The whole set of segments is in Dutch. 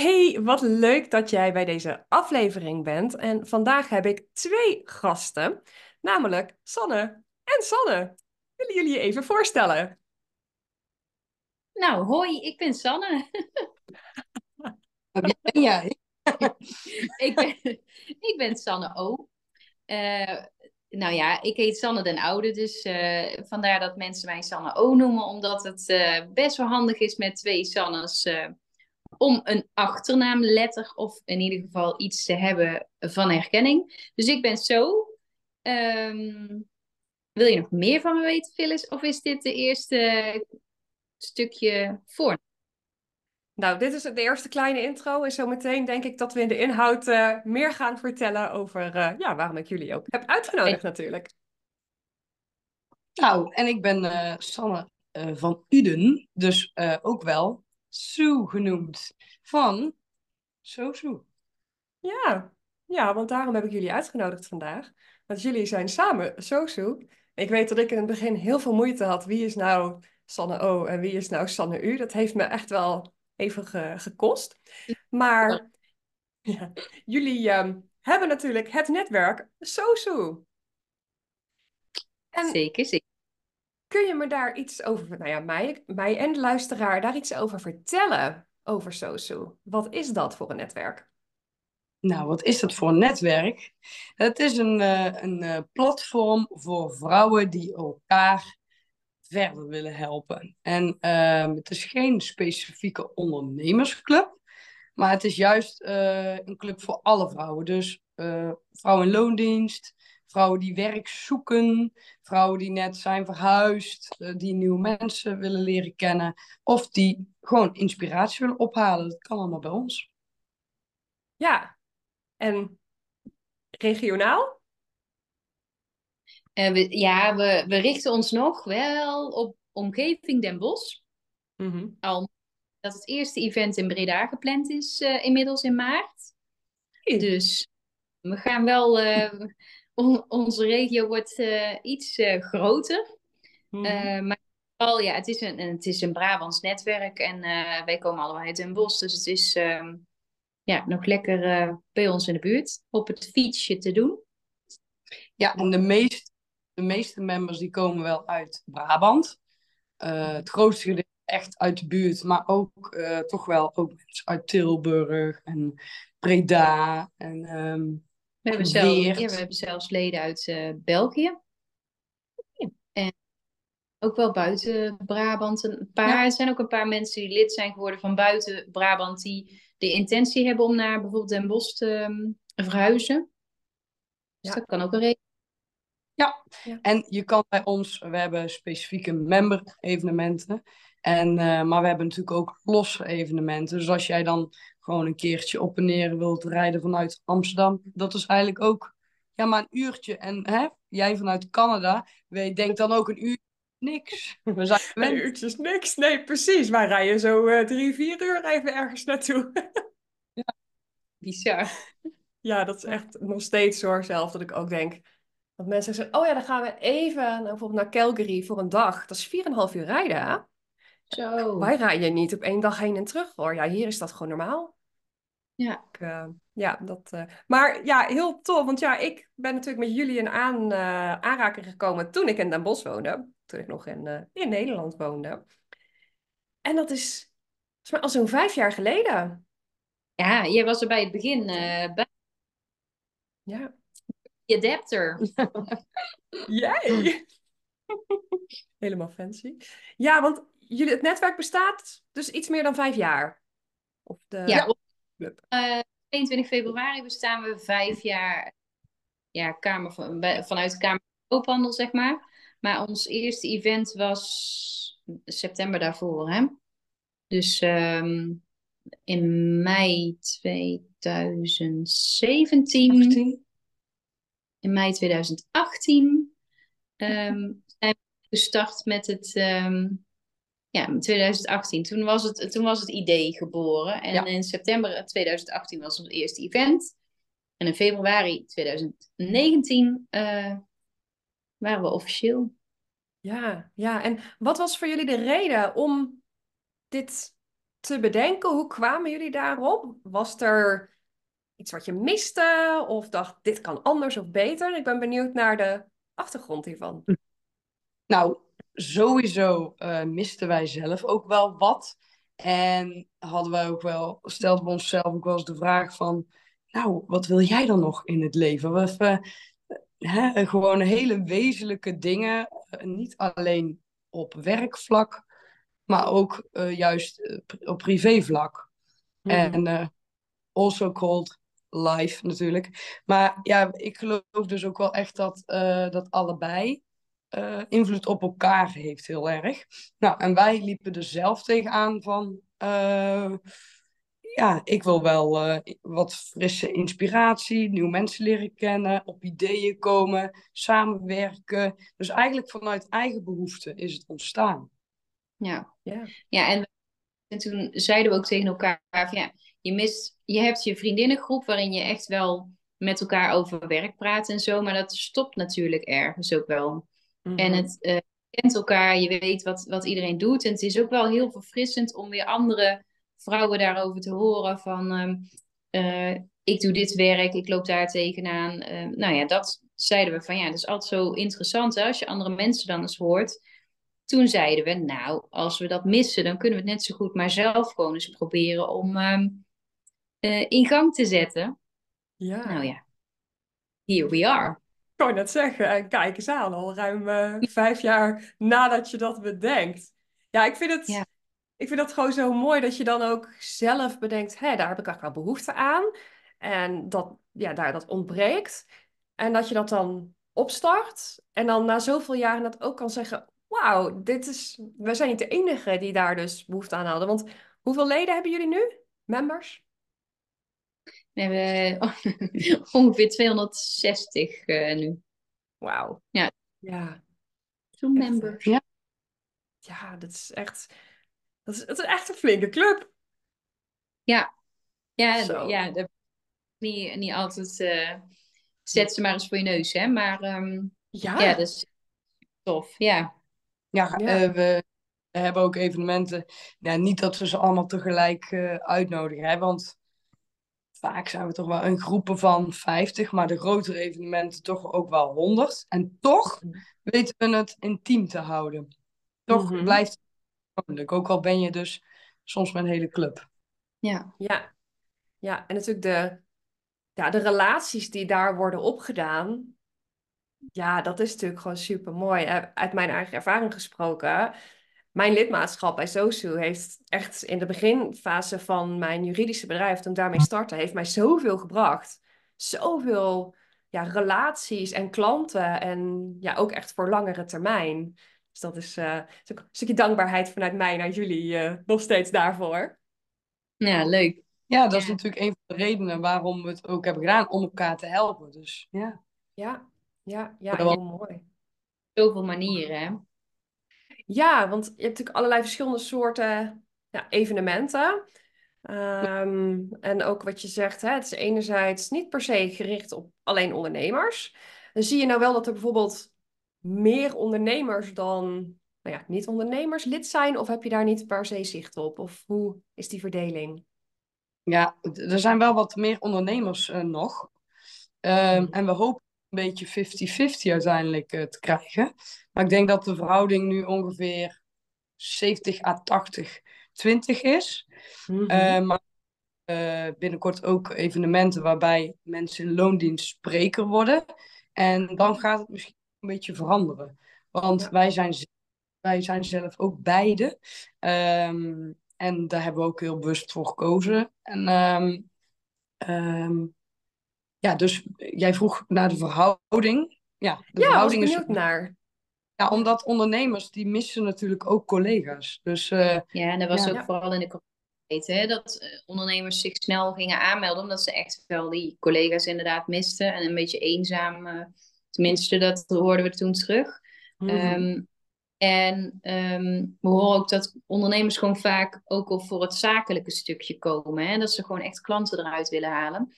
Hey, wat leuk dat jij bij deze aflevering bent. En vandaag heb ik twee gasten, namelijk Sanne en Sanne. Willen jullie je even voorstellen? Nou, hoi, ik ben Sanne. Wie ben jij? ik, ben, ik ben Sanne O. Eh, nou ja, ik heet Sanne den Oude, dus eh, vandaar dat mensen mij Sanne O noemen, omdat het eh, best wel handig is met twee Sannes om een achternaamletter of in ieder geval iets te hebben van herkenning. Dus ik ben zo. Ehm, wil je nog meer van me weten, Phyllis? Of is dit de eerste stukje voor? Nou, dit is de eerste kleine intro. En zometeen denk ik dat we in de inhoud uh, meer gaan vertellen over uh, ja, waarom ik jullie ook heb uitgenodigd natuurlijk. Nou, en ik ben uh, Sanne van Uden, dus ook wel Sue genoemd. Van Sosu. Ja. ja, want daarom heb ik jullie uitgenodigd vandaag. Want jullie zijn samen Sosu. Ik weet dat ik in het begin heel veel moeite had. Wie is nou Sanne O en wie is nou Sanne U? Dat heeft me echt wel even gekost. Maar ja, jullie um, hebben natuurlijk het netwerk Sosu. En zeker, zeker. Kun je me daar iets over, nou ja, mij, en de luisteraar, daar iets over vertellen over SOSU? Wat is dat voor een netwerk? Nou, wat is dat voor een netwerk? Het is een, uh, een uh, platform voor vrouwen die elkaar verder willen helpen. En uh, het is geen specifieke ondernemersclub, maar het is juist uh, een club voor alle vrouwen. Dus vrouwen in loondienst, vrouwen die werk zoeken, vrouwen die net zijn verhuisd, uh, die nieuwe mensen willen leren kennen, of die gewoon inspiratie willen ophalen. Dat kan allemaal bij ons. Ja, en regionaal? Uh, we, ja, we, we richten ons nog wel op omgeving Den Bosch. Mm Al dat het eerste event in Breda gepland is uh, inmiddels in maart. Dus we gaan wel onze regio wordt uh, iets uh, groter. Mm -hmm. maar vooral, ja, het is een, het is een Brabants netwerk en wij komen allemaal uit Den Bosch. Dus het is ehm, ja, nog lekker bij ons in de buurt op het fietsje te doen. Ja, en de, meest, de meeste members die komen wel uit Brabant. het grootste gedeelte echt uit de buurt, maar ook toch wel ook uit Tilburg en Breda en... Um, we hebben, zelf, ja, we hebben zelfs leden uit uh, België. Ja. En ook wel buiten Brabant. Een paar, ja. Er zijn ook een paar mensen die lid zijn geworden van buiten Brabant. Die de intentie hebben om naar bijvoorbeeld Den Bosch te um, verhuizen. Dus dat kan ook een reden. Ja. ja, en je kan bij ons, we hebben specifieke member-evenementen. En, uh, maar we hebben natuurlijk ook losse evenementen. Dus als jij dan gewoon een keertje op en neer wilt rijden vanuit Amsterdam, dat is eigenlijk ook ja, maar een uurtje. En hè, jij vanuit Canada, weet, denk dan ook een uur niks. We zijn Een uurtje is niks. Nee, precies. Wij rijden zo uh, drie, vier uur even ergens naartoe. ja, bizar. Ja, dat is echt nog steeds hoor, zelf dat ik ook denk. Dat mensen zeggen, oh ja, dan gaan we even nou, bijvoorbeeld naar Calgary voor een dag. Dat is 4,5 uur rijden, hè? Zo. Wij rijden niet op één dag heen en terug hoor. Ja, hier is dat gewoon normaal. Ja. Ik, uh, ja, dat, uh... Maar ja, heel tof. Want ja, ik ben natuurlijk met jullie in aan, uh, aanraking gekomen toen ik in Den Bosch woonde. Toen ik nog in, in Nederland woonde. En dat is al zo'n vijf jaar geleden. Ja, jij was er bij het begin bij. Ja. Adapter. Jij! Helemaal fancy. Ja, want jullie, het netwerk bestaat dus iets meer dan vijf jaar. Of de... Ja, uh, 22 februari bestaan we vijf jaar ja, kamer van, vanuit de Kamer van Koophandel, zeg maar. Maar ons eerste event was september daarvoor, hè? Dus um, in mei 2017. 18. In mei 2018 um, zijn we gestart met het um, ja, 2018. Toen was het, toen was het idee geboren. En in september 2018 was ons eerste event. En in februari 2019 uh, waren we officieel. Ja, ja. En wat was voor jullie de reden om dit te bedenken. Hoe kwamen jullie daarop? Was er iets wat je miste? Of dacht, dit kan anders of beter? Ik ben benieuwd naar de achtergrond hiervan. Nou, sowieso uh, misten wij zelf ook wel wat. En hadden wij ook wel, stelden we onszelf ook wel eens de vraag van, nou, wat wil jij dan nog in het leven? We, uh, hè, gewoon hele wezenlijke dingen, uh, niet alleen op werkvlak, maar ook uh, juist op privévlak. Mm. En also called life natuurlijk. Maar ja, ik geloof dus ook wel echt dat, dat allebei uh, invloed op elkaar heeft heel erg. Nou, en wij liepen er zelf tegenaan van, uh, ja, ik wil wel uh, wat frisse inspiratie, nieuwe mensen leren kennen, op ideeën komen, samenwerken. Dus eigenlijk vanuit eigen behoeften is het ontstaan. Ja, ja. ja en, en toen zeiden we ook tegen elkaar, van, ja, je, mist, je hebt je vriendinnengroep waarin je echt wel met elkaar over werk praat en zo, maar dat stopt natuurlijk ergens ook wel. En mhm. het uh, kent elkaar, je weet wat, wat iedereen doet. En het is ook wel heel verfrissend om weer andere vrouwen daarover te horen van... Ehm, eh, ik doe dit werk, ik loop daar tegenaan. Uh, nou ja, dat zeiden we van ja, dat is altijd zo interessant hè, als je andere mensen dan eens hoort. Toen zeiden we, nou, als we dat missen, dan kunnen we het net zo goed maar zelf gewoon eens proberen om uh, in gang te zetten. Ja. Nou ja, here we are kan net zeggen, en kijk eens aan, al ruim uh, vijf jaar nadat je dat bedenkt. Ja, ik vind het, ja. ik vind het gewoon zo mooi dat je dan ook zelf bedenkt, hé, daar heb ik ook wel behoefte aan. En dat, ja, daar dat ontbreekt. En dat je dat dan opstart. En dan na zoveel jaren dat ook kan zeggen, wauw, dit is, we zijn niet de enige die daar dus behoefte aan hadden. Want hoeveel leden hebben jullie nu? Members? We hebben ongeveer 260 uh, eh, nu. Wauw. Ja. Ja. Zo'n member. Ja. Ja, dat is echt... Dat is, het is echt een flinke club. Ja. Ja, ja dat, niet, niet altijd... Uh, zet ze maar eens voor je neus, hè. Maar um, ja. ja, dat is tof. Ja. Ja, ja. Uh, we hebben ook evenementen. Ja, niet dat we ze allemaal tegelijk uh, uitnodigen, hè, want vaak zijn we toch wel in groepen van 50, maar de grotere evenementen toch ook wel 100. En toch mhm. weten we het intiem te houden. Toch mm blijft het persoonlijk, ook al ben je dus soms met een hele club. Ja, ja. ja en natuurlijk de, ja, de relaties die daar worden opgedaan, ja, dat is natuurlijk gewoon super mooi. Uit mijn eigen ervaring gesproken mijn lidmaatschap bij SOSU heeft echt in de beginfase van mijn juridische bedrijf, toen ik daarmee startte, heeft mij zoveel gebracht. Zoveel ja, relaties en klanten en ja, ook echt voor langere termijn. Dus dat is, uh, een stukje dankbaarheid vanuit mij naar jullie uh, nog steeds daarvoor. Ja, leuk. Ja, dat is natuurlijk een van de redenen waarom we het ook hebben gedaan, om elkaar te helpen. Dus ja. Ja, ja, ja, heel mooi. Zoveel manieren, hè? Ja, want je hebt natuurlijk allerlei verschillende soorten ja, evenementen. Um, en ook wat je zegt, hè, het is enerzijds niet per se gericht op alleen ondernemers. Dan zie je nou wel dat er bijvoorbeeld meer ondernemers dan nou ja, niet-ondernemers lid zijn, of heb je daar niet per se zicht op? Of hoe is die verdeling? Ja, er zijn wel wat meer ondernemers uh, nog. Um, en we hopen beetje 50-50 uiteindelijk uh, te krijgen. Maar ik denk dat de verhouding nu ongeveer 70 à 80, 20 is. Mm -hmm. maar uh, binnenkort ook evenementen waarbij mensen in loondienst spreker worden. En dan gaat het misschien een beetje veranderen. Want wij, zijn, wij zijn zelf ook beide. Um, en daar hebben we ook heel bewust voor gekozen. En um, um, ja, dus jij vroeg naar de verhouding. Ja, de ja, verhouding is naar. Ja, omdat ondernemers, die missen natuurlijk ook collega's. Dus, uh, ja, en dat was ook vooral in de hè, dat uh, ondernemers zich snel gingen aanmelden, omdat ze echt wel die collega's inderdaad misten en een beetje eenzaam. Uh, tenminste, dat hoorden we toen terug. Mm -hmm. en um, we horen ook dat ondernemers gewoon vaak ook al voor het zakelijke stukje komen. Hè, dat ze gewoon echt klanten eruit willen halen.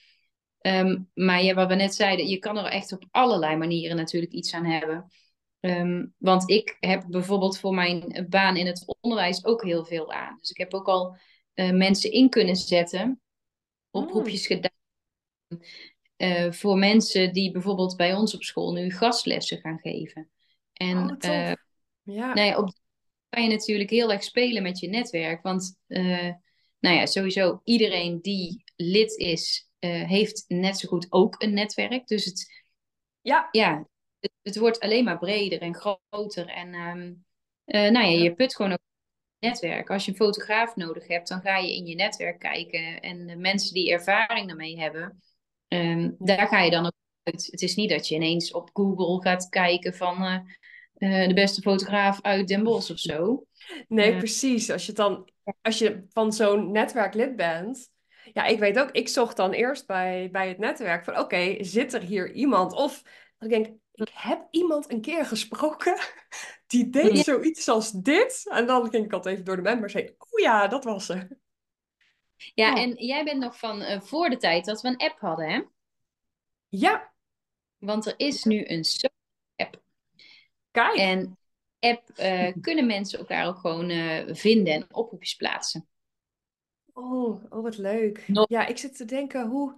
Um, maar ja, wat we net zeiden, je kan er echt op allerlei manieren natuurlijk iets aan hebben. Um, want ik heb bijvoorbeeld voor mijn baan in het onderwijs ook heel veel aan. Dus ik heb ook al mensen in kunnen zetten. Oproepjes mm. gedaan. voor mensen die bijvoorbeeld bij ons op school nu gastlessen gaan geven. En oh, ja. Nou ja, op kan je natuurlijk heel erg spelen met je netwerk. Want nou ja, sowieso iedereen die lid is, heeft net zo goed ook een netwerk. Dus het, ja. Ja, het, het wordt alleen maar breder en groter. En um, nou ja, je put gewoon ook netwerk. Als je een fotograaf nodig hebt, dan ga je in je netwerk kijken. En de mensen die ervaring daarmee hebben, um, daar ga je dan ook uit. Het is niet dat je ineens op Google gaat kijken van uh, uh, de beste fotograaf uit Den Bosch of zo. Nee, precies. Als je dan, als je van zo'n netwerk lid bent, ja, ik weet ook, ik zocht dan eerst bij, bij het netwerk van oké, zit er hier iemand? Of ik denk, ik heb iemand een keer gesproken die deed zoiets als dit. En dan ging ik altijd even door de members heen. Oh ja, dat was ze. Ja, en jij bent nog van uh, voor de tijd dat we een app hadden, hè? Ja. Want er is nu een app. Kijk. En app uh, kunnen mensen elkaar ook gewoon uh, vinden en oproepjes plaatsen. Oh, oh wat leuk. Ja, ik zit te denken hoe...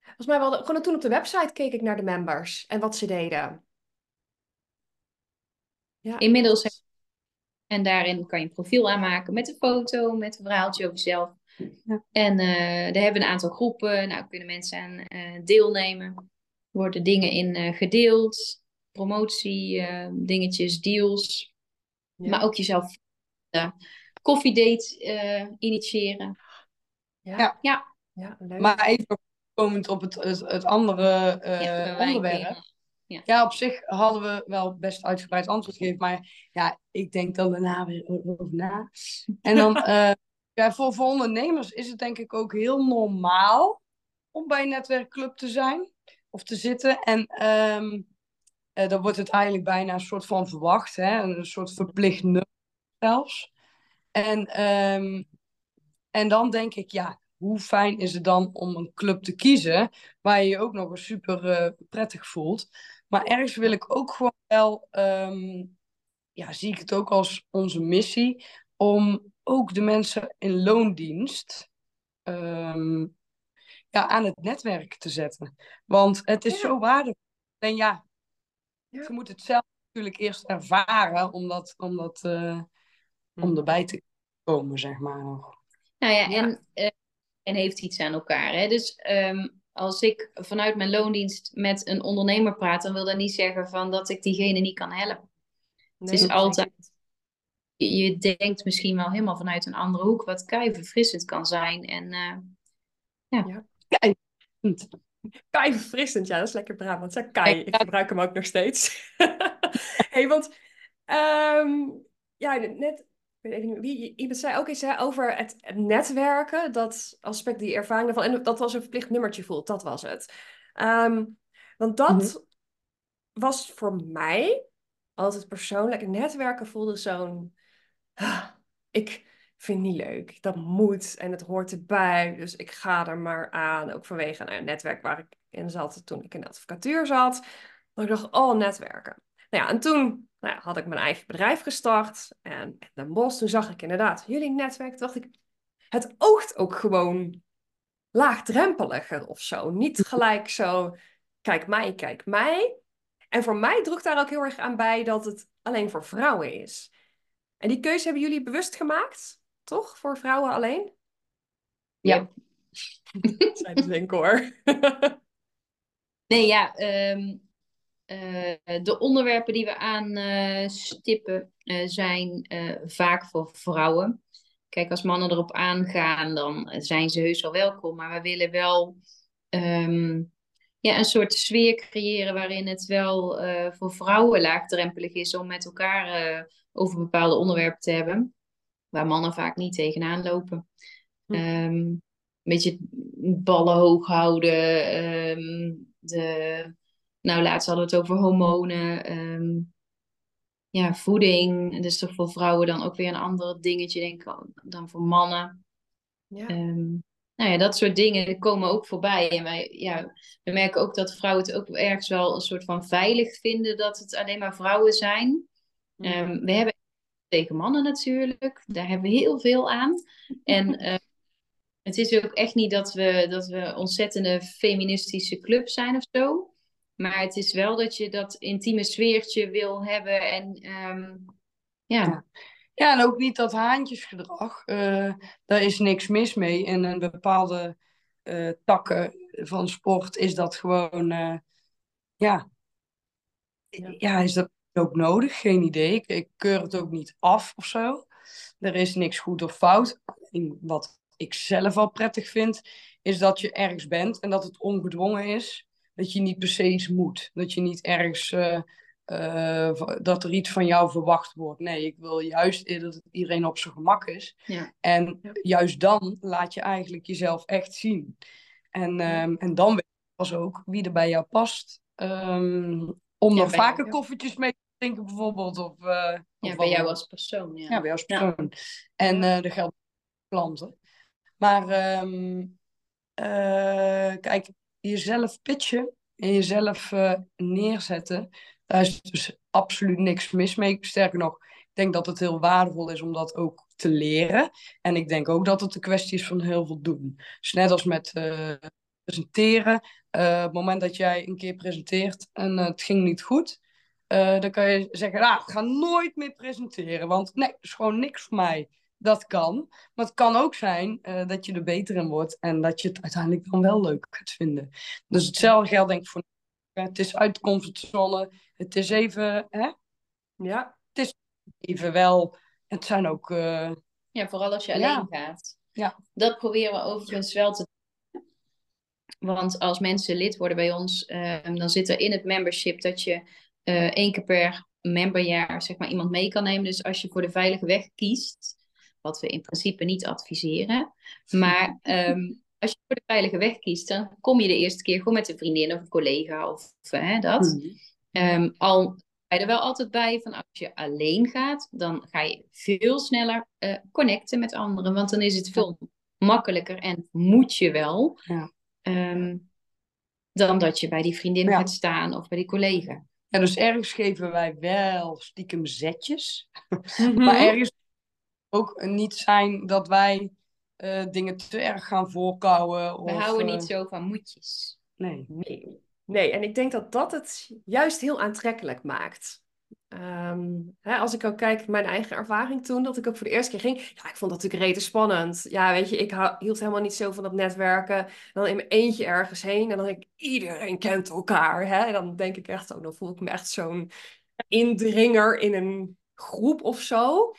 Volgens mij wel, gewoon toen op de website keek ik naar de members en wat ze deden. Ja. Inmiddels en daarin kan je een profiel aanmaken met een foto, met een verhaaltje over jezelf. Ja. En uh, daar hebben we een aantal groepen. Nou, kunnen mensen aan uh, deelnemen. worden dingen in uh, gedeeld. Promotie, dingetjes, deals. Ja. Maar ook jezelf koffiedate initiëren. Ja. ja. ja. leuk. Maar even komend op het, het, het andere onderwerp. Ja. ja, op zich hadden we wel best uitgebreid antwoord gegeven. Maar ja, ik denk dan daarna weer over na. En dan, uh, ja, voor, voor ondernemers is het denk ik ook heel normaal om bij een netwerkclub te zijn of te zitten. En um, uh, dan wordt het eigenlijk bijna een soort van verwacht, hè? een soort verplicht nummer zelfs. En, um, en dan denk ik, ja, hoe fijn is het dan om een club te kiezen waar je je ook nog eens super uh, prettig voelt. Maar ergens wil ik ook gewoon wel, um, ja, zie ik het ook als onze missie, om ook de mensen in loondienst um, ja, aan het netwerk te zetten. Want het is zo waardevol. En ja, ja, je moet het zelf natuurlijk eerst ervaren om, dat, om, dat, uh, om hm. erbij te komen, zeg maar nog. Nou ja, en, uh, en heeft iets aan elkaar. Hè? Dus um, als ik vanuit mijn loondienst met een ondernemer praat, dan wil dat niet zeggen van dat ik diegene niet kan helpen. het is altijd, je denkt misschien wel helemaal vanuit een andere hoek, wat kei verfrissend kan zijn. En uh, ja. ja. Kei. Kei verfrissend, ja, dat is lekker braaf. Want zeg kei, ik gebruik hem ook nog steeds. hey, want um, ja, net weet even niet wie, iemand zei ook iets over het, netwerken, dat aspect, die ervaring ervan. En dat was een verplicht nummertje voelt, dat was het. Ehm, want dat mhm. was voor mij altijd persoonlijk. Netwerken voelde zo'n. Ah, ik vind het niet leuk. Dat moet en het hoort erbij. Dus ik ga er maar aan. Ook vanwege nou, het netwerk waar ik in zat toen ik in de advocatuur zat. Dat ik dacht, oh, netwerken. Nou ja, en toen nou had ik mijn eigen bedrijf gestart. En Den Bosch, toen zag ik inderdaad jullie netwerk. Toen dacht ik, het oogt ook gewoon laagdrempeliger of zo. Niet gelijk zo, kijk mij, kijk mij. En voor mij droeg daar ook heel erg aan bij dat het alleen voor vrouwen is. En die keuze hebben jullie bewust gemaakt, toch? Voor vrouwen alleen? Ja. Dat zijn denk ik hoor. nee, ja. Um, uh, de onderwerpen die we aanstippen uh, uh, zijn eh, vaak voor vrouwen. Kijk, als mannen erop aangaan, dan zijn ze heus wel welkom. Maar we willen wel um, ja, een soort sfeer creëren waarin het wel voor vrouwen laagdrempelig is om met elkaar over bepaalde onderwerpen te hebben. Waar mannen vaak niet tegenaan lopen. Hm. Um, een beetje ballen hoog houden. Um, de nou, laatst hadden we het over hormonen, ehm, ja, voeding. Dat is toch voor vrouwen dan ook weer een ander dingetje, denk ik, dan voor mannen. Ja. Ehm, nou ja, dat soort dingen komen ook voorbij. En wij, ja, we merken ook dat vrouwen het ook ergens wel een soort van veilig vinden dat het alleen maar vrouwen zijn. Um, we hebben tegen mannen natuurlijk, daar hebben we heel veel aan. En Het is ook echt niet dat we, dat we ontzettende feministische club zijn of zo. Maar het is wel dat je dat intieme sfeertje wil hebben. En ehm, ja. ja. en ook niet dat haantjesgedrag. Uh, daar is niks mis mee. In een bepaalde uh, takken van sport is dat gewoon... Uh, ja. ja. is dat ook nodig? Geen idee. Ik, ik keur het ook niet af of zo. Er is niks goed of fout. Wat ik zelf wel prettig vind, is dat je ergens bent en dat het ongedwongen is. Dat je niet per se iets moet. Dat je niet ergens. Uh, uh, dat er iets van jou verwacht wordt. Nee, ik wil juist dat iedereen op zijn gemak is. Ja. En juist dan laat je eigenlijk jezelf echt zien. En, um, en dan weet je pas ook wie er bij jou past. Um, om nog vaker koffertjes mee te drinken bijvoorbeeld. Of, uh, ja, bij jou als persoon. Ja, ja bij jou als persoon. En uh, de geldt klanten. Maar um, kijk, jezelf pitchen en jezelf uh, neerzetten, daar is dus absoluut niks mis mee. Sterker nog, ik denk dat het heel waardevol is om dat ook te leren. En ik denk ook dat het een kwestie is van heel veel doen. Dus net als met uh, presenteren. Uh, het moment dat jij een keer presenteert en het ging niet goed, dan kan je zeggen, ah, ik ga nooit meer presenteren, want nee, het is gewoon niks voor mij. Dat kan. Maar het kan ook zijn uh, dat je er beter in wordt en dat je het uiteindelijk dan wel leuk gaat vinden. Dus hetzelfde geldt denk ik voor. Het is uit de comfortzone. Het is even. Hè? Ja. Het is even wel. Het zijn ook. Uh... Ja, vooral als je alleen gaat. Ja. Dat proberen we overigens wel te want als mensen lid worden bij ons, uh, dan zit er in het membership dat je uh, één keer per memberjaar zeg maar, iemand mee kan nemen. Dus als je voor de veilige weg kiest, wat we in principe niet adviseren. Maar ehm, als je voor de veilige weg kiest, dan kom je de eerste keer gewoon met een vriendin of een collega of hè, dat. Mm. al je er wel altijd bij van als je alleen gaat, dan ga je veel sneller uh, connecten met anderen, want dan is het veel makkelijker en moet je wel. Ja. Ehm, dan dat je bij die vriendin gaat staan of bij die collega. Ja, dus ergens geven wij wel stiekem zetjes. Mhm. maar ergens ook niet zijn dat wij uh, dingen te erg gaan voorkouwen. We houden niet eh, zo van moedjes. Nee. nee. Nee, en ik denk dat dat het juist heel aantrekkelijk maakt. Um, hè, als ik ook kijk naar mijn eigen ervaring toen, dat ik ook voor de eerste keer ging. Ja, ik vond dat natuurlijk rete spannend. Ja, weet je, ik hield helemaal niet zo van dat netwerken. Dan in mijn eentje ergens heen en dan denk ik, iedereen kent elkaar. Hè? En dan denk ik echt, oh, dan voel ik me echt zo'n indringer in een groep of zo.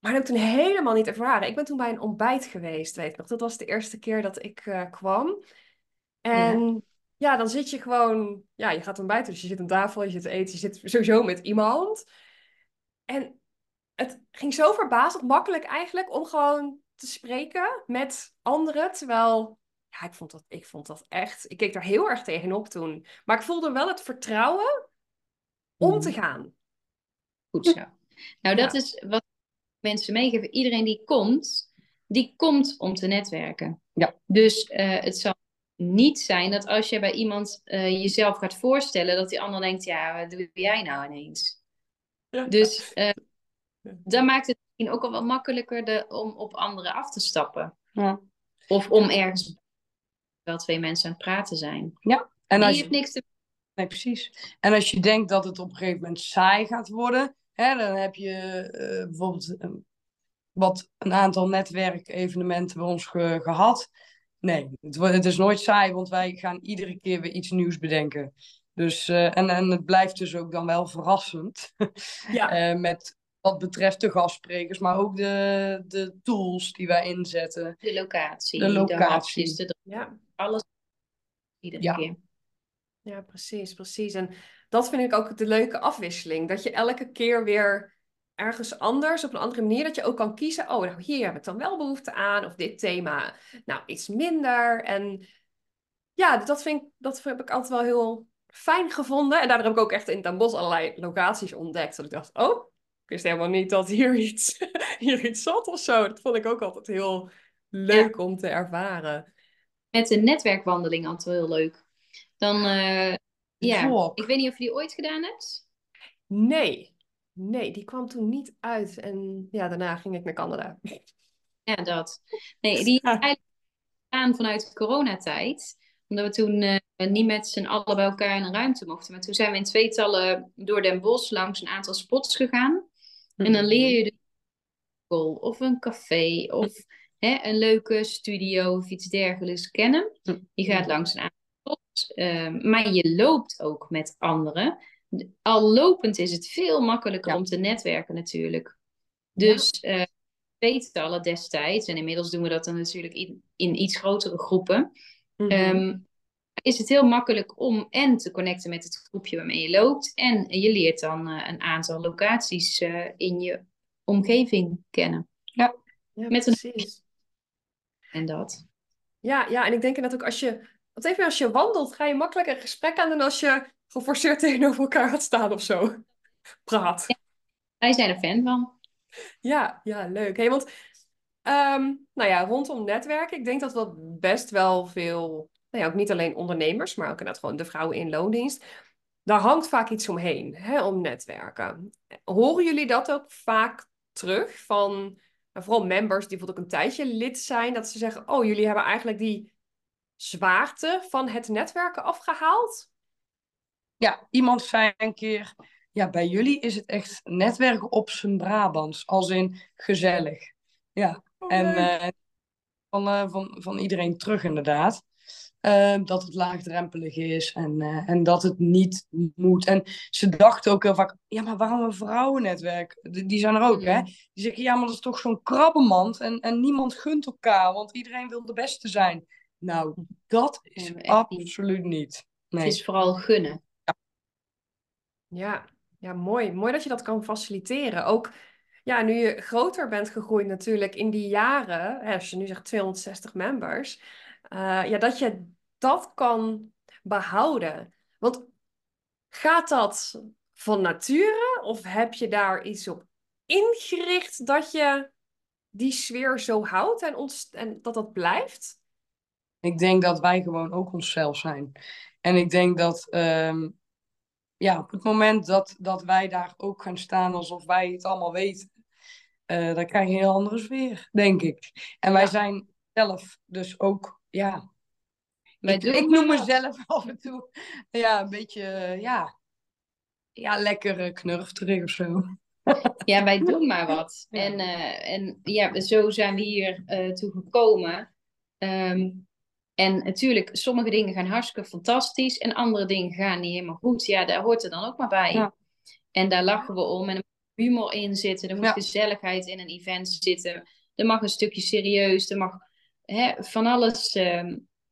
Maar dat heb ik toen helemaal niet ervaren. Ik ben toen bij een ontbijt geweest, weet ik nog. Dat was de eerste keer dat ik uh, kwam. En ja. dan zit je gewoon... Ja, je gaat ontbijten, dus je zit aan tafel, je zit eten, je zit sowieso met iemand. En het ging zo verbazend makkelijk eigenlijk om gewoon te spreken met anderen. Terwijl, ja, ik vond dat, ik vond dat echt... Ik keek daar heel erg tegenop toen. Maar ik voelde wel het vertrouwen om te mhm. gaan. Goed zo. Nou, dat is wat mensen meegeven. Iedereen die komt, die komt om te netwerken. Ja. Dus uh, het zal niet zijn dat als je bij iemand uh, jezelf gaat voorstellen, dat die ander denkt, ja, wat doe jij nou ineens? Ja. Dus uh, dan maakt het misschien ook al wel makkelijker de, om op anderen af te stappen. Ja. Of om ergens wel twee mensen aan het praten zijn. Ja. En als je... niks te... Nee, precies. En als je denkt dat het op een gegeven moment saai gaat worden, Hè, dan heb je uh, bijvoorbeeld wat een aantal netwerkevenementen bij ons gehad. Nee, het, het, is nooit saai, want wij gaan iedere keer weer iets nieuws bedenken. Dus, uh, en, en het blijft dus ook dan wel verrassend. Ja. uh, met wat betreft de gastsprekers, maar ook de, de tools die wij inzetten. De locatie. De locatie. De, de, ja. Alles iedere ja. keer. Ja, precies, precies. En dat vind ik ook de leuke afwisseling. Dat je elke keer weer ergens anders, op een andere manier, dat je ook kan kiezen. Oh, nou, hier heb ik dan wel behoefte aan. Of dit thema, nou, iets minder. En ja, dat, vind ik, dat heb ik altijd wel heel fijn gevonden. En daardoor heb ik ook echt in Den Bosch allerlei locaties ontdekt. Dat ik dacht, oh, ik wist helemaal niet dat hier iets, hier iets zat of zo. Dat vond ik ook altijd heel leuk om te ervaren. Met een netwerkwandeling altijd heel leuk. Dan, uh, ja, ik weet niet of je die ooit gedaan hebt. Nee, nee, die kwam toen niet uit. En ja, daarna ging ik naar Canada. Ja, dat. Nee, die is eigenlijk aan vanuit de coronatijd. Omdat we toen uh, niet met z'n allen bij elkaar in een ruimte mochten. Maar toen zijn we in tweetallen door Den Bosch langs een aantal spots gegaan. En dan leer je dus of een café of hè, een leuke studio of iets dergelijks kennen. Je gaat langs een aantal uh, maar je loopt ook met anderen. Al lopend is het veel makkelijker om te netwerken natuurlijk. Dus ja. uh, tweetallen destijds, en inmiddels doen we dat dan natuurlijk in, in iets grotere groepen, mm -hmm. is het heel makkelijk om en te connecten met het groepje waarmee je loopt. En je leert dan uh, een aantal locaties uh, in je omgeving kennen. Ja, ja met precies. En dat. Ja, ja, en ik denk dat ook als je, want even als je wandelt, ga je makkelijker een gesprek aan dan als je geforceerd tegenover elkaar gaat staan of zo. Praat. Ja, wij zijn er fan van. Ja, ja, leuk. Hey, want um, nou ja, rondom netwerken, ik denk dat we best wel veel, nou ja, ook niet alleen ondernemers, maar ook inderdaad gewoon de vrouwen in loondienst. Daar hangt vaak iets omheen, hè, om netwerken. Horen jullie dat ook vaak terug van nou, vooral members die bijvoorbeeld ook een tijdje lid zijn, dat ze zeggen, oh, jullie hebben eigenlijk die zwaarte van het netwerken afgehaald? Ja, iemand zei een keer, ja, bij jullie is het echt netwerken op zijn Brabants, als in gezellig. Ja, oh, en uh, van, uh, van, van iedereen terug inderdaad. Uh, dat het laagdrempelig is en, en dat het niet moet. En ze dachten ook heel vaak, ja, maar waarom een vrouwennetwerk? Die, die zijn er ook, hè? Die zeggen, ja, maar dat is toch zo'n krabbenmand en, en niemand gunt elkaar, want iedereen wil de beste zijn. Nou, dat is absoluut niet. Nee. Het is vooral gunnen. Ja. ja. Ja, mooi. Mooi dat je dat kan faciliteren. Ook ja, nu je groter bent gegroeid natuurlijk in die jaren, hè, als je nu zegt 260 members, uh, ja, dat je dat kan behouden. Want gaat dat van nature of heb je daar iets op ingericht dat je die sfeer zo houdt en, ons, en dat dat blijft? Ik denk dat wij gewoon ook onszelf zijn. En ik denk dat um, ja, op het moment dat, dat wij daar ook gaan staan alsof wij het allemaal weten, uh, dan krijg je een heel andere sfeer, denk ik. En wij zijn zelf dus ook, ja. Ik, ik, noem mezelf af en toe ja, een beetje, ja, ja lekker knurfterig of zo. Ja, wij doen maar wat. En, uh, en ja, zo zijn we hier uh, toe gekomen. Um, en natuurlijk, sommige dingen gaan hartstikke fantastisch en andere dingen gaan niet helemaal goed. Ja, daar hoort er dan ook maar bij. Ja. En daar lachen we om en er moet humor in zitten, er moet gezelligheid in een event zitten. Er mag een stukje serieus, er mag hè, van alles uh,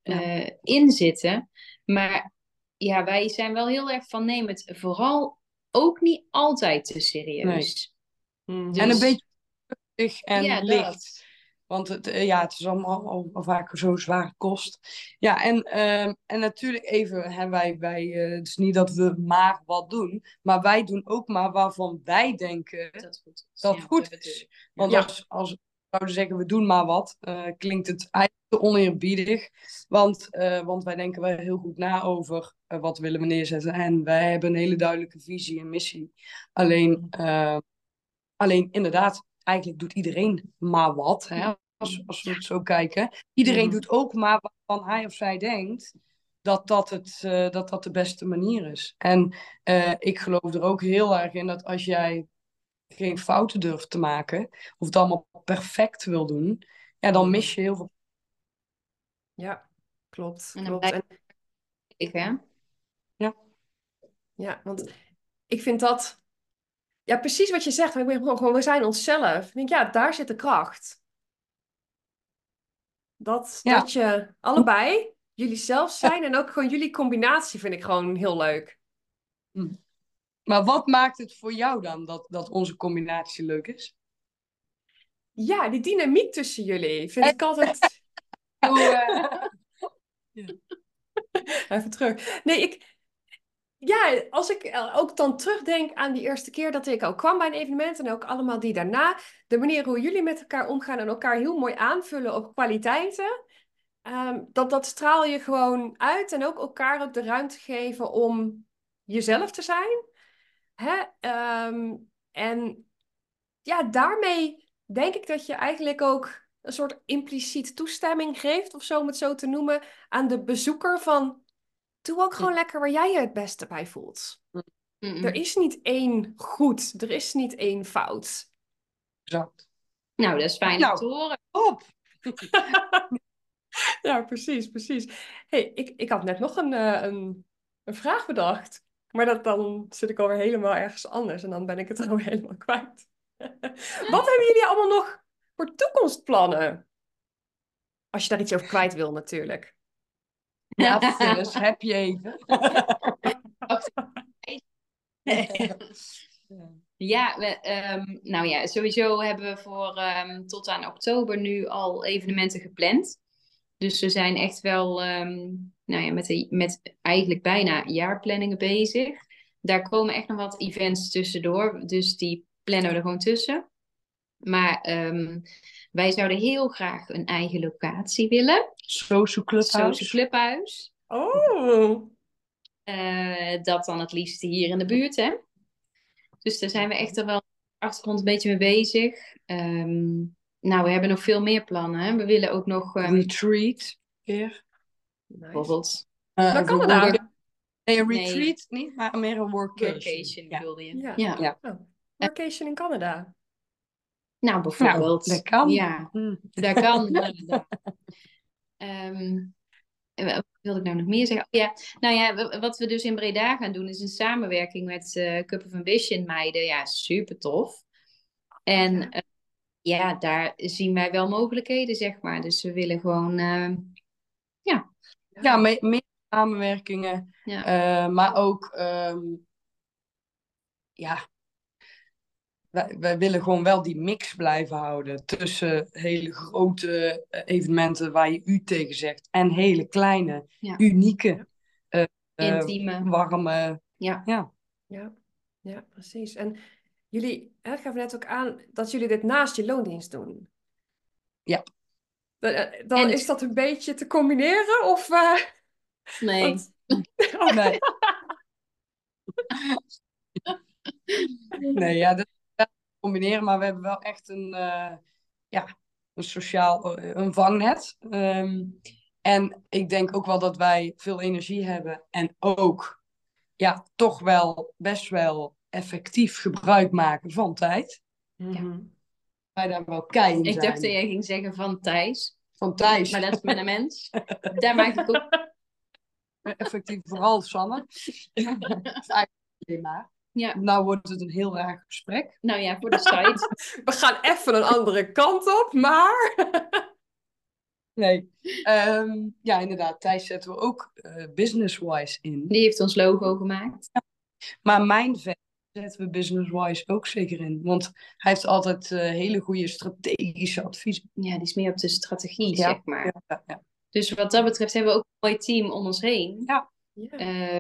uh, in zitten. Maar ja, wij zijn wel heel erg van neem het vooral ook niet altijd te serieus. Nee. Mm, En een beetje en ja, licht. Dat. Want het, eh, ja, het is allemaal al, al vaak zo zwaar kost. Ja, en, uh, en natuurlijk even, hè, wij, wij, uh, het is niet dat we maar wat doen, maar wij doen ook maar waarvan wij denken dat, goed is. Dat ja, goed is. Want ja. als, als we zouden zeggen, we doen maar wat, uh, klinkt het eigenlijk te oneerbiedig. Want, want wij denken wel heel goed na over wat willen we neerzetten. En wij hebben een hele duidelijke visie en missie. Alleen, alleen inderdaad, eigenlijk doet iedereen maar wat. Hè? Als, als we het zo kijken. Iedereen doet ook maar waarvan hij of zij denkt dat dat, het, uh, dat dat de beste manier is. En uh, ik geloof er ook heel erg in dat als jij geen fouten durft te maken, of het allemaal perfect wil doen, ja, dan mis je heel veel. Ja, klopt. En klopt. En... Ik, hè? Ja. Ja, want ik vind dat ja, precies wat je zegt. Gewoon, we zijn onszelf. Ik denk, ja, daar zit de kracht. Dat, dat je allebei jullie zelf zijn en ook gewoon jullie combinatie vind ik gewoon heel leuk. Hm. Maar wat maakt het voor jou dan dat, dat onze combinatie leuk is? Ja, die dynamiek tussen jullie vind ik altijd. Even terug. Nee, ik, ja, als ik eh, ook dan terugdenk aan die eerste keer dat ik ook kwam bij een evenement en ook allemaal die daarna, de manier hoe jullie met elkaar omgaan en elkaar heel mooi aanvullen op kwaliteiten, um, dat, dat straal je gewoon uit en ook elkaar ook de ruimte geven om jezelf te zijn. Hè? Um, en ja, daarmee denk ik dat je eigenlijk ook een soort impliciet toestemming geeft, of zo om het zo te noemen, aan de bezoeker van doe ook gewoon lekker waar jij je het beste bij voelt. Er is niet één goed, er is niet één fout. Exact. Nou, dat is fijn nou, te horen. Op! ja, precies, precies. hey, ik, ik had net nog een, uh, een, een vraag bedacht. Maar dat, dan zit ik alweer helemaal ergens anders en dan ben ik het alweer helemaal kwijt. Wat hebben jullie allemaal nog voor toekomstplannen? Als je daar iets over kwijt wil, natuurlijk. Ja, Phyllis, heb je even. ja, we, um, nou ja, sowieso hebben we voor um, tot aan oktober nu al evenementen gepland. Dus we zijn echt wel um, nou ja, met, de, met eigenlijk bijna jaarplanningen bezig. Daar komen echt nog wat events tussendoor, dus die plannen we er gewoon tussen. Maar um, wij zouden heel graag een eigen locatie willen. Social Clubhuis. Social Clubhuis. Oh. Uh, dat dan het liefst hier in de buurt, hè. Dus daar zijn we echt er wel achtergrond een beetje mee bezig. Um, nou, we hebben nog veel meer plannen. Hè? We willen ook nog... Um... Retreat, weer. Nice. Bijvoorbeeld. Uh, Waar kan dat Nee, een retreat nee. niet, maar meer een workation. Workation ja. wilde je. Ja. ja. ja. Oh. Workation in Canada. Nou, bijvoorbeeld. Nou, dat kan. Ja, mm. dat kan. um, wat wilde ik nou nog meer zeggen? Oh, ja, nou ja, wat we dus in Breda gaan doen is een samenwerking met uh, Cup of Ambition meiden. Ja, super tof. En uh, ja, daar zien wij wel mogelijkheden, zeg maar. Dus we willen gewoon, uh, ja. Ja, meer samenwerkingen. Ja. Uh, maar ook, um, ja, wij, wij, willen gewoon wel die mix blijven houden tussen hele grote eh, evenementen waar je u tegen zegt en hele kleine, ja. unieke, uh, intieme, warme. Ja. Ja. ja, ja, precies. En jullie hè, gaven net ook aan dat jullie dit naast je loondienst doen. Ja. Dan, dan is dat een beetje te combineren of? Uh... Nee. Want... Oh, nee. nee, ja, dat combineren, maar we hebben wel echt een, uh, ja, een sociaal eh, een vangnet. Um, en ik denk ook wel dat wij veel energie hebben en ook ja, toch wel best wel effectief gebruik maken van tijd. Mm -hmm. Ja. Wij daar wel kei in Ik dacht dat jij ging zeggen van Thijs. Van Thijs. Maar dat is met een mens. daar maak ik ook... Effectief vooral Sanne. dat is eigenlijk maar. Ja. Nou wordt het een heel raar gesprek. Nou ja, voor de site. We gaan even een andere kant op, maar... nee. Um, ja, inderdaad. Thijs zetten we ook uh, business-wise in. Die heeft ons logo gemaakt. Ja. Maar mijn vet zetten we business-wise ook zeker in. Want hij heeft altijd uh, hele goede strategische adviezen. Ja, die is meer op de strategie, ja. zeg maar. Ja, ja, dus wat dat betreft hebben we ook een mooi team om ons heen. Ja. Uh,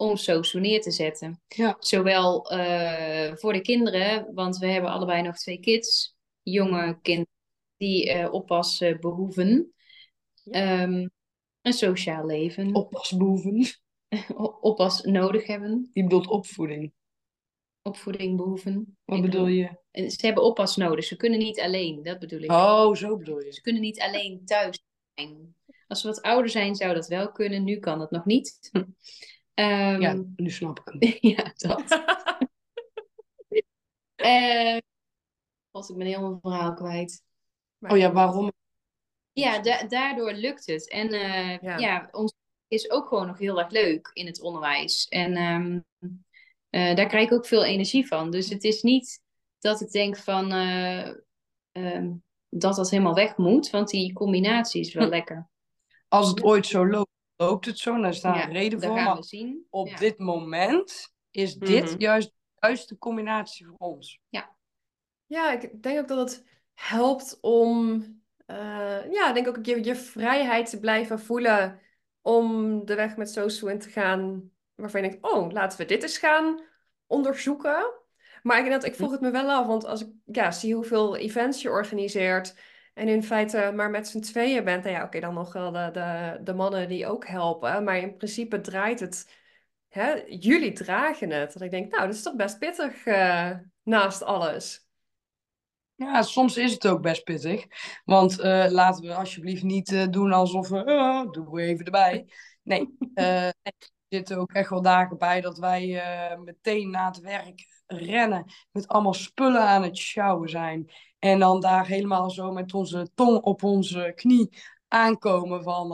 om zo neer te zetten. Ja. Zowel uh, voor de kinderen, want we hebben allebei nog twee kids, jonge kinderen die uh, oppas uh, behoeven. Ja. Um, een sociaal leven. Oppas behoeven. oppas nodig hebben. Je bedoelt opvoeding. Opvoeding behoeven. Wat bedoel je? Ze hebben oppas nodig. Ze kunnen niet alleen, dat bedoel ik. Oh, zo bedoel je. Ze kunnen niet alleen thuis zijn. Als ze wat ouder zijn, zou dat wel kunnen. Nu kan dat nog niet. Um, ja, nu snap ik hem. ja, dat. uh, was ik ben helemaal mijn verhaal kwijt. Maar... Oh ja, waarom? Ja, da daardoor lukt het. En uh, ja. ja, ons is ook gewoon nog heel erg leuk in het onderwijs. En um, uh, daar krijg ik ook veel energie van. Dus het is niet dat ik denk van um, dat dat helemaal weg moet, want die combinatie is wel hm. lekker. Als het ooit zo loopt loopt het zo, daar staat een reden voor. maar zien. op ja. dit moment is dit mm -hmm. juist de juiste combinatie voor ons. Ja. Ja, ik denk ook dat het helpt om, uh, ja, denk ook je, je vrijheid te blijven voelen om de weg met SOSU in te gaan, waarvan je denkt, oh, laten we dit eens gaan onderzoeken. Maar ik, denk dat, ik vroeg het me wel af, want als ik ja, zie hoeveel events je organiseert, en in feite maar met z'n tweeën bent, en ja, oké, dan nog wel de, de, de mannen die ook helpen. Maar in principe draait het, hè, jullie dragen het. Dat ik denk, nou, dat is toch best pittig uh, naast alles. Ja, soms is het ook best pittig. Want uh, laten we alsjeblieft niet uh, doen alsof we... Uh, doen we even erbij. Nee, er zitten ook echt wel dagen bij dat wij meteen na het werk rennen. Met allemaal spullen aan het sjouwen zijn. En dan daar helemaal zo met onze tong op onze knie aankomen van...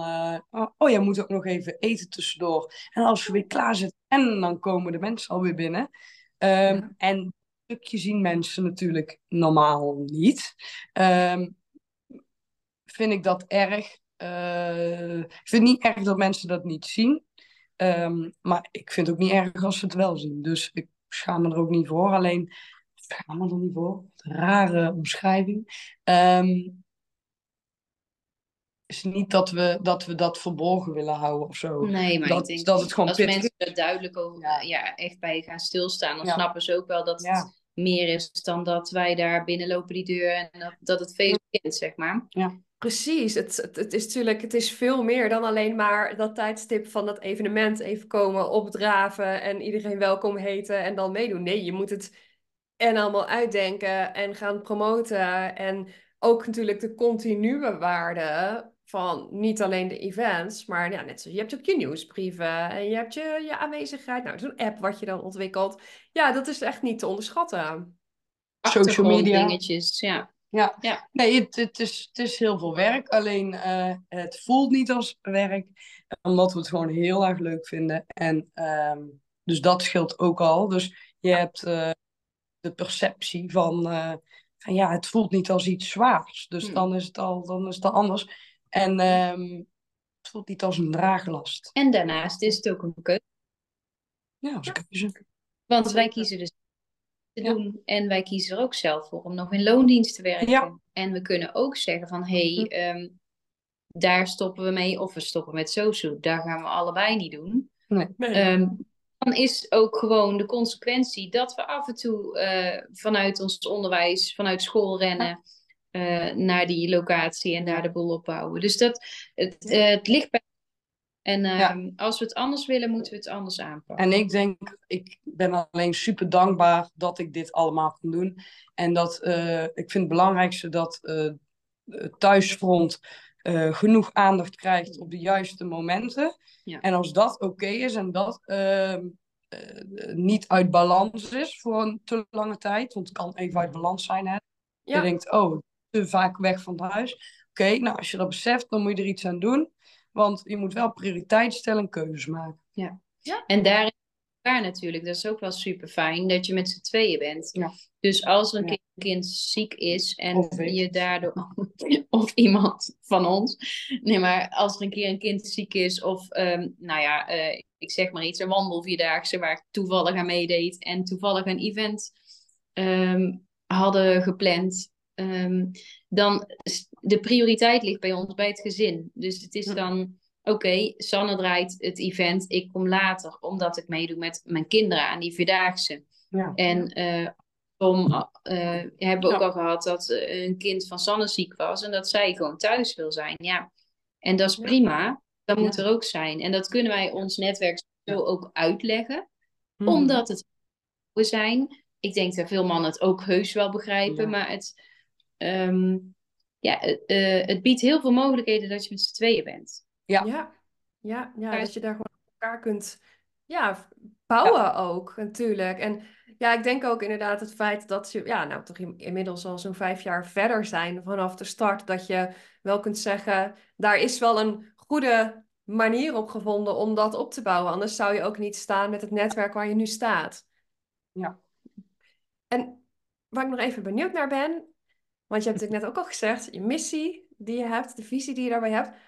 oh, oh ja, moet ook nog even eten tussendoor. En als we weer klaar zitten en dan komen de mensen alweer binnen... Um, En stukje zien mensen natuurlijk normaal niet. Um, vind ik dat erg. Uh, ik vind niet erg dat mensen dat niet zien. Um, maar ik vind het ook niet erg als ze het wel zien. Dus ik schaam me er ook niet voor. Alleen, er niet voor. Rare omschrijving. Um, is niet dat we, dat we dat verborgen willen houden of zo. Nee, maar dat, ik denk dat het gewoon als mensen er duidelijk over ja. ja. echt bij gaan stilstaan, dan snappen ze ook wel dat het meer is dan dat wij daar binnenlopen die deur en dat, dat het feest begint, zeg maar. Ja. Precies, het, het, het, is natuurlijk het is veel meer dan alleen maar dat tijdstip van dat evenement even komen, opdraven en iedereen welkom heten en dan meedoen. Nee, je moet het en allemaal uitdenken en gaan promoten en ook natuurlijk de continue waarde van niet alleen de events, maar ja, net zoals je hebt ook je nieuwsbrieven en je hebt je, je aanwezigheid. Nou, zo'n app wat je dan ontwikkelt. Ja, dat is echt niet te onderschatten. Social media. dingetjes, ja. Ja, ja. nee, het, het, is, het is heel veel werk. Alleen uh, het voelt niet als werk, omdat we het gewoon heel erg leuk vinden. En um, dus dat scheelt ook al. Dus je hebt uh, de perceptie van, uh, van, ja, het voelt niet als iets zwaars. Dus hmm. dan is het al dan is het al anders. En um, het voelt niet als een draaglast. En daarnaast is het ook een keuze. Ja, als keuze. Want wij kiezen dus te doen en wij kiezen er ook zelf voor om nog in loondienst te werken. Ja. En we kunnen ook zeggen van hé, hey, um, daar stoppen we mee of we stoppen met SOSU. Daar gaan we allebei niet doen. Nee. Um, dan is ook gewoon de consequentie dat we af en toe uh, vanuit ons onderwijs, vanuit school rennen. Uh, naar die locatie en daar de boel opbouwen. Dus dat, het, uh, het ligt bij. En uh, als we het anders willen, moeten we het anders aanpakken. En ik denk, ik ben alleen super dankbaar dat ik dit allemaal kan doen. En dat ik vind het belangrijkste dat het thuisfront genoeg aandacht krijgt op de juiste momenten. Ja. En als dat oké is en dat ehm, niet uit balans is voor een te lange tijd, want het kan even uit balans zijn. Hè? Ja. Je denkt, oh, te vaak weg van het huis. Oké, nou als je dat beseft, dan moet je er iets aan doen. Want je moet wel prioriteit stellen en keuzes maken. Ja. ja. En daar waar natuurlijk, dat is ook wel super fijn dat je met z'n tweeën bent. Ja. Dus als er een kind ziek is en je daardoor, of iemand van ons, nee, maar als er een keer een kind ziek is, of um, nou ja, uh, ik zeg maar iets, een wandelvierdaagse waar ik toevallig aan meedeed en toevallig een event um, hadden gepland um, dan de prioriteit ligt bij ons bij het gezin. Dus het is dan, oké, Sanne draait het event, ik kom later, omdat ik meedoe met mijn kinderen aan die Vierdaagse. Ja. En uh, uh, hebben we ook al gehad dat een kind van Sanne ziek was en dat zij gewoon thuis wil zijn. Ja, en dat is prima. Dat moet er ook zijn. En dat kunnen wij ons netwerk zo ook uitleggen, hmm. omdat het we zijn. Ik denk dat veel mannen het ook heus wel begrijpen, maar het, um, ja, uh, het biedt heel veel mogelijkheden dat je met z'n tweeën bent. Ja, ja, ja, ja dat je daar gewoon elkaar kunt ja, bouwen ook natuurlijk. En ja, ik denk ook inderdaad het feit dat je, ja, nou toch inmiddels al zo'n vijf jaar verder zijn vanaf de start, dat je wel kunt zeggen, daar is wel een goede manier op gevonden om dat op te bouwen. Anders zou je ook niet staan met het netwerk waar je nu staat. Ja. En waar ik nog even benieuwd naar ben, want je hebt natuurlijk net ook al gezegd, je missie die je hebt, de visie die je daarbij hebt.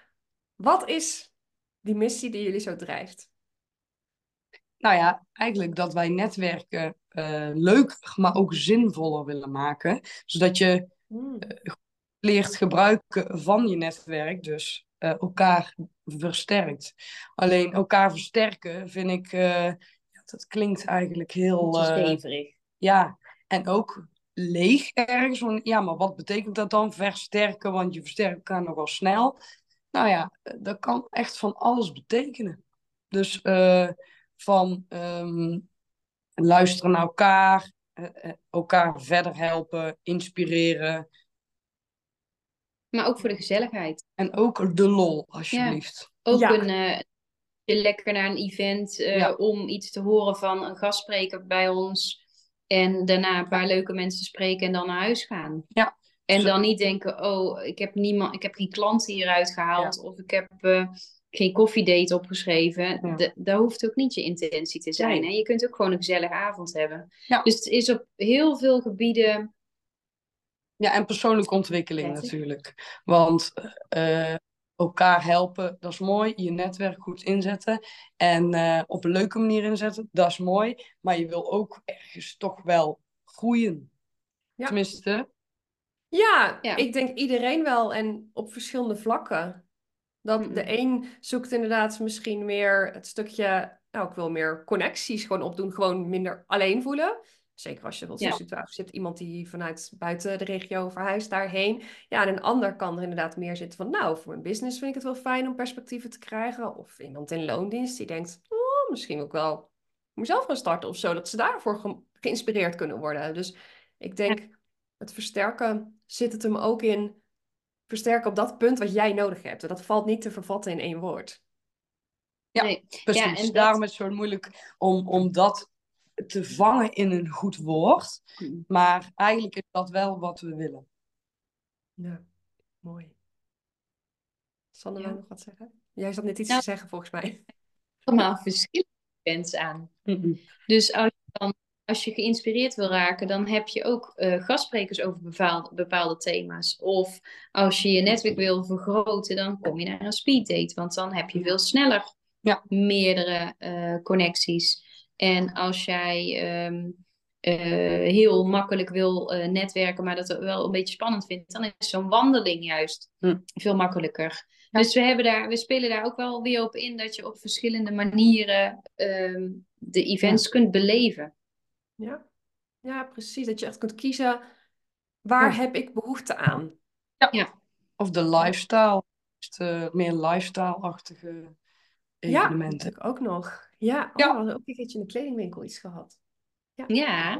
Wat is die missie die jullie zo drijft? Nou ja, eigenlijk dat wij netwerken uh, leuk, maar ook zinvoller willen maken. Zodat je hmm. uh, leert gebruiken van je netwerk, dus uh, elkaar versterkt. Alleen elkaar versterken vind ik, dat klinkt eigenlijk heel... Ja, en ook leeg ergens. Ja, maar wat betekent dat dan? Versterken, want je versterkt elkaar nogal snel. Nou ja, dat kan echt van alles betekenen. Dus uh, van um, luisteren naar elkaar, elkaar verder helpen, inspireren. Maar ook voor de gezelligheid. En ook de lol, alsjeblieft. Ja. Ook een, uh, lekker naar een event uh, om iets te horen van een gastspreker bij ons. En daarna een paar leuke mensen spreken en dan naar huis gaan. Ja. En dan niet denken, oh, ik heb, niemand, ik heb geen klanten hieruit gehaald. Of ik heb uh, geen koffiedate opgeschreven. Ja. daar hoeft ook niet je intentie te zijn. Hè? Je kunt ook gewoon een gezellige avond hebben. Ja. Dus het is op heel veel gebieden ja, en persoonlijke ontwikkeling natuurlijk. Want uh, elkaar helpen, dat is mooi. Je netwerk goed inzetten. En uh, op een leuke manier inzetten, dat is mooi. Maar je wil ook ergens toch wel groeien. Ja. Tenminste. Ja, ja, ik denk iedereen wel. En op verschillende vlakken. Dat mm de een zoekt inderdaad misschien meer het stukje... Nou, ik wil meer connecties gewoon opdoen. Gewoon minder alleen voelen. Zeker als je wilt ja. situatie zit, iemand die vanuit buiten de regio verhuist daarheen. Ja, en een ander kan er inderdaad meer zitten van, nou, voor een business vind ik het wel fijn om perspectieven te krijgen. Of iemand in loondienst die denkt, oh, misschien ook wel mezelf gaan starten of zo. Dat ze daarvoor ge geïnspireerd kunnen worden. Dus ik denk, het versterken zit het hem ook in versterken op dat punt wat jij nodig hebt. En dat valt niet te vervatten in één woord. Ja, nee. precies. Ja, en Daarom is het zo moeilijk om, om dat te vangen in een goed woord. Hmm. Maar eigenlijk is dat wel wat we willen. Ja, mooi. Sander, ja. nog wat zeggen? Jij zat net iets nou, te zeggen, volgens mij. Allemaal verschillende mensen aan. Dus als je, dan, als je geïnspireerd wil raken, dan heb je ook uh, gastsprekers over bepaalde, bepaalde thema's. Of als je je netwerk wil vergroten, dan kom je naar een speeddate. Want dan heb je veel sneller ja. meerdere uh, connecties. En als jij ehm, eh, heel makkelijk wil netwerken, maar dat wel een beetje spannend vindt, dan is zo'n wandeling juist hm. veel makkelijker. Dus we, hebben daar, we spelen daar ook wel weer op in dat je op verschillende manieren um, de events kunt beleven. Ja. ja, precies. Dat je echt kunt kiezen waar heb ik behoefte aan. Ja. Of de lifestyle, de meer lifestyle-achtige evenementen. Ja, ook nog. Ja, oh, ja. we hadden ook een keertje in de kledingwinkel iets gehad. Ja. ja.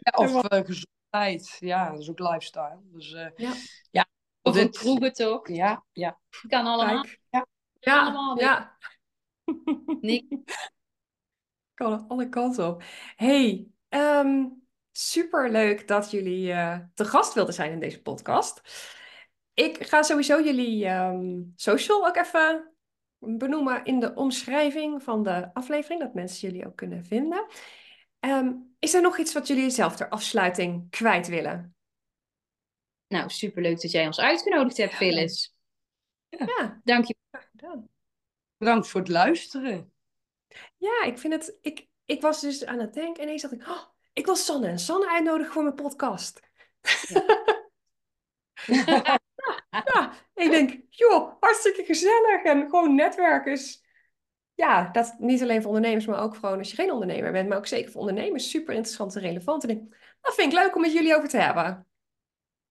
ja of uh, gezondheid. Ja, dat is ook lifestyle. Dus, uh, ja. ja. Of dit... een toch? Ja, ja. Kan allemaal. Kijk. Ja. Ja, allemaal ja. Kan alle kanten op. hey, um, super leuk dat jullie uh, te gast wilden zijn in deze podcast. Ik ga sowieso jullie um, social ook even benoemen in de omschrijving van de aflevering, dat mensen jullie ook kunnen vinden. Um, is er nog iets wat jullie zelf ter afsluiting kwijt willen? Nou, superleuk dat jij ons uitgenodigd hebt, Phyllis. Ja. ja. Dank je. Bedankt voor het luisteren. Ja, ik vind het... Ik, ik was dus aan het denken en ineens dacht ik... Oh, ik wil Sanne en Sanne uitnodigen voor mijn podcast. Ja. ja, ik denk, joh, hartstikke gezellig. En gewoon netwerken is, ja, dat niet alleen voor ondernemers, maar ook gewoon als je geen ondernemer bent, maar ook zeker voor ondernemers, super interessant en relevant. En ik, dat vind ik leuk om met jullie over te hebben.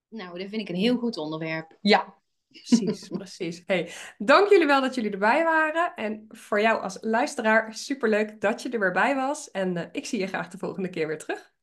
Nou, dat vind ik een heel goed onderwerp. Ja, precies, precies. Hey, dank jullie wel dat jullie erbij waren. En voor jou als luisteraar, superleuk dat je er weer bij was. En uh, ik zie je graag de volgende keer weer terug.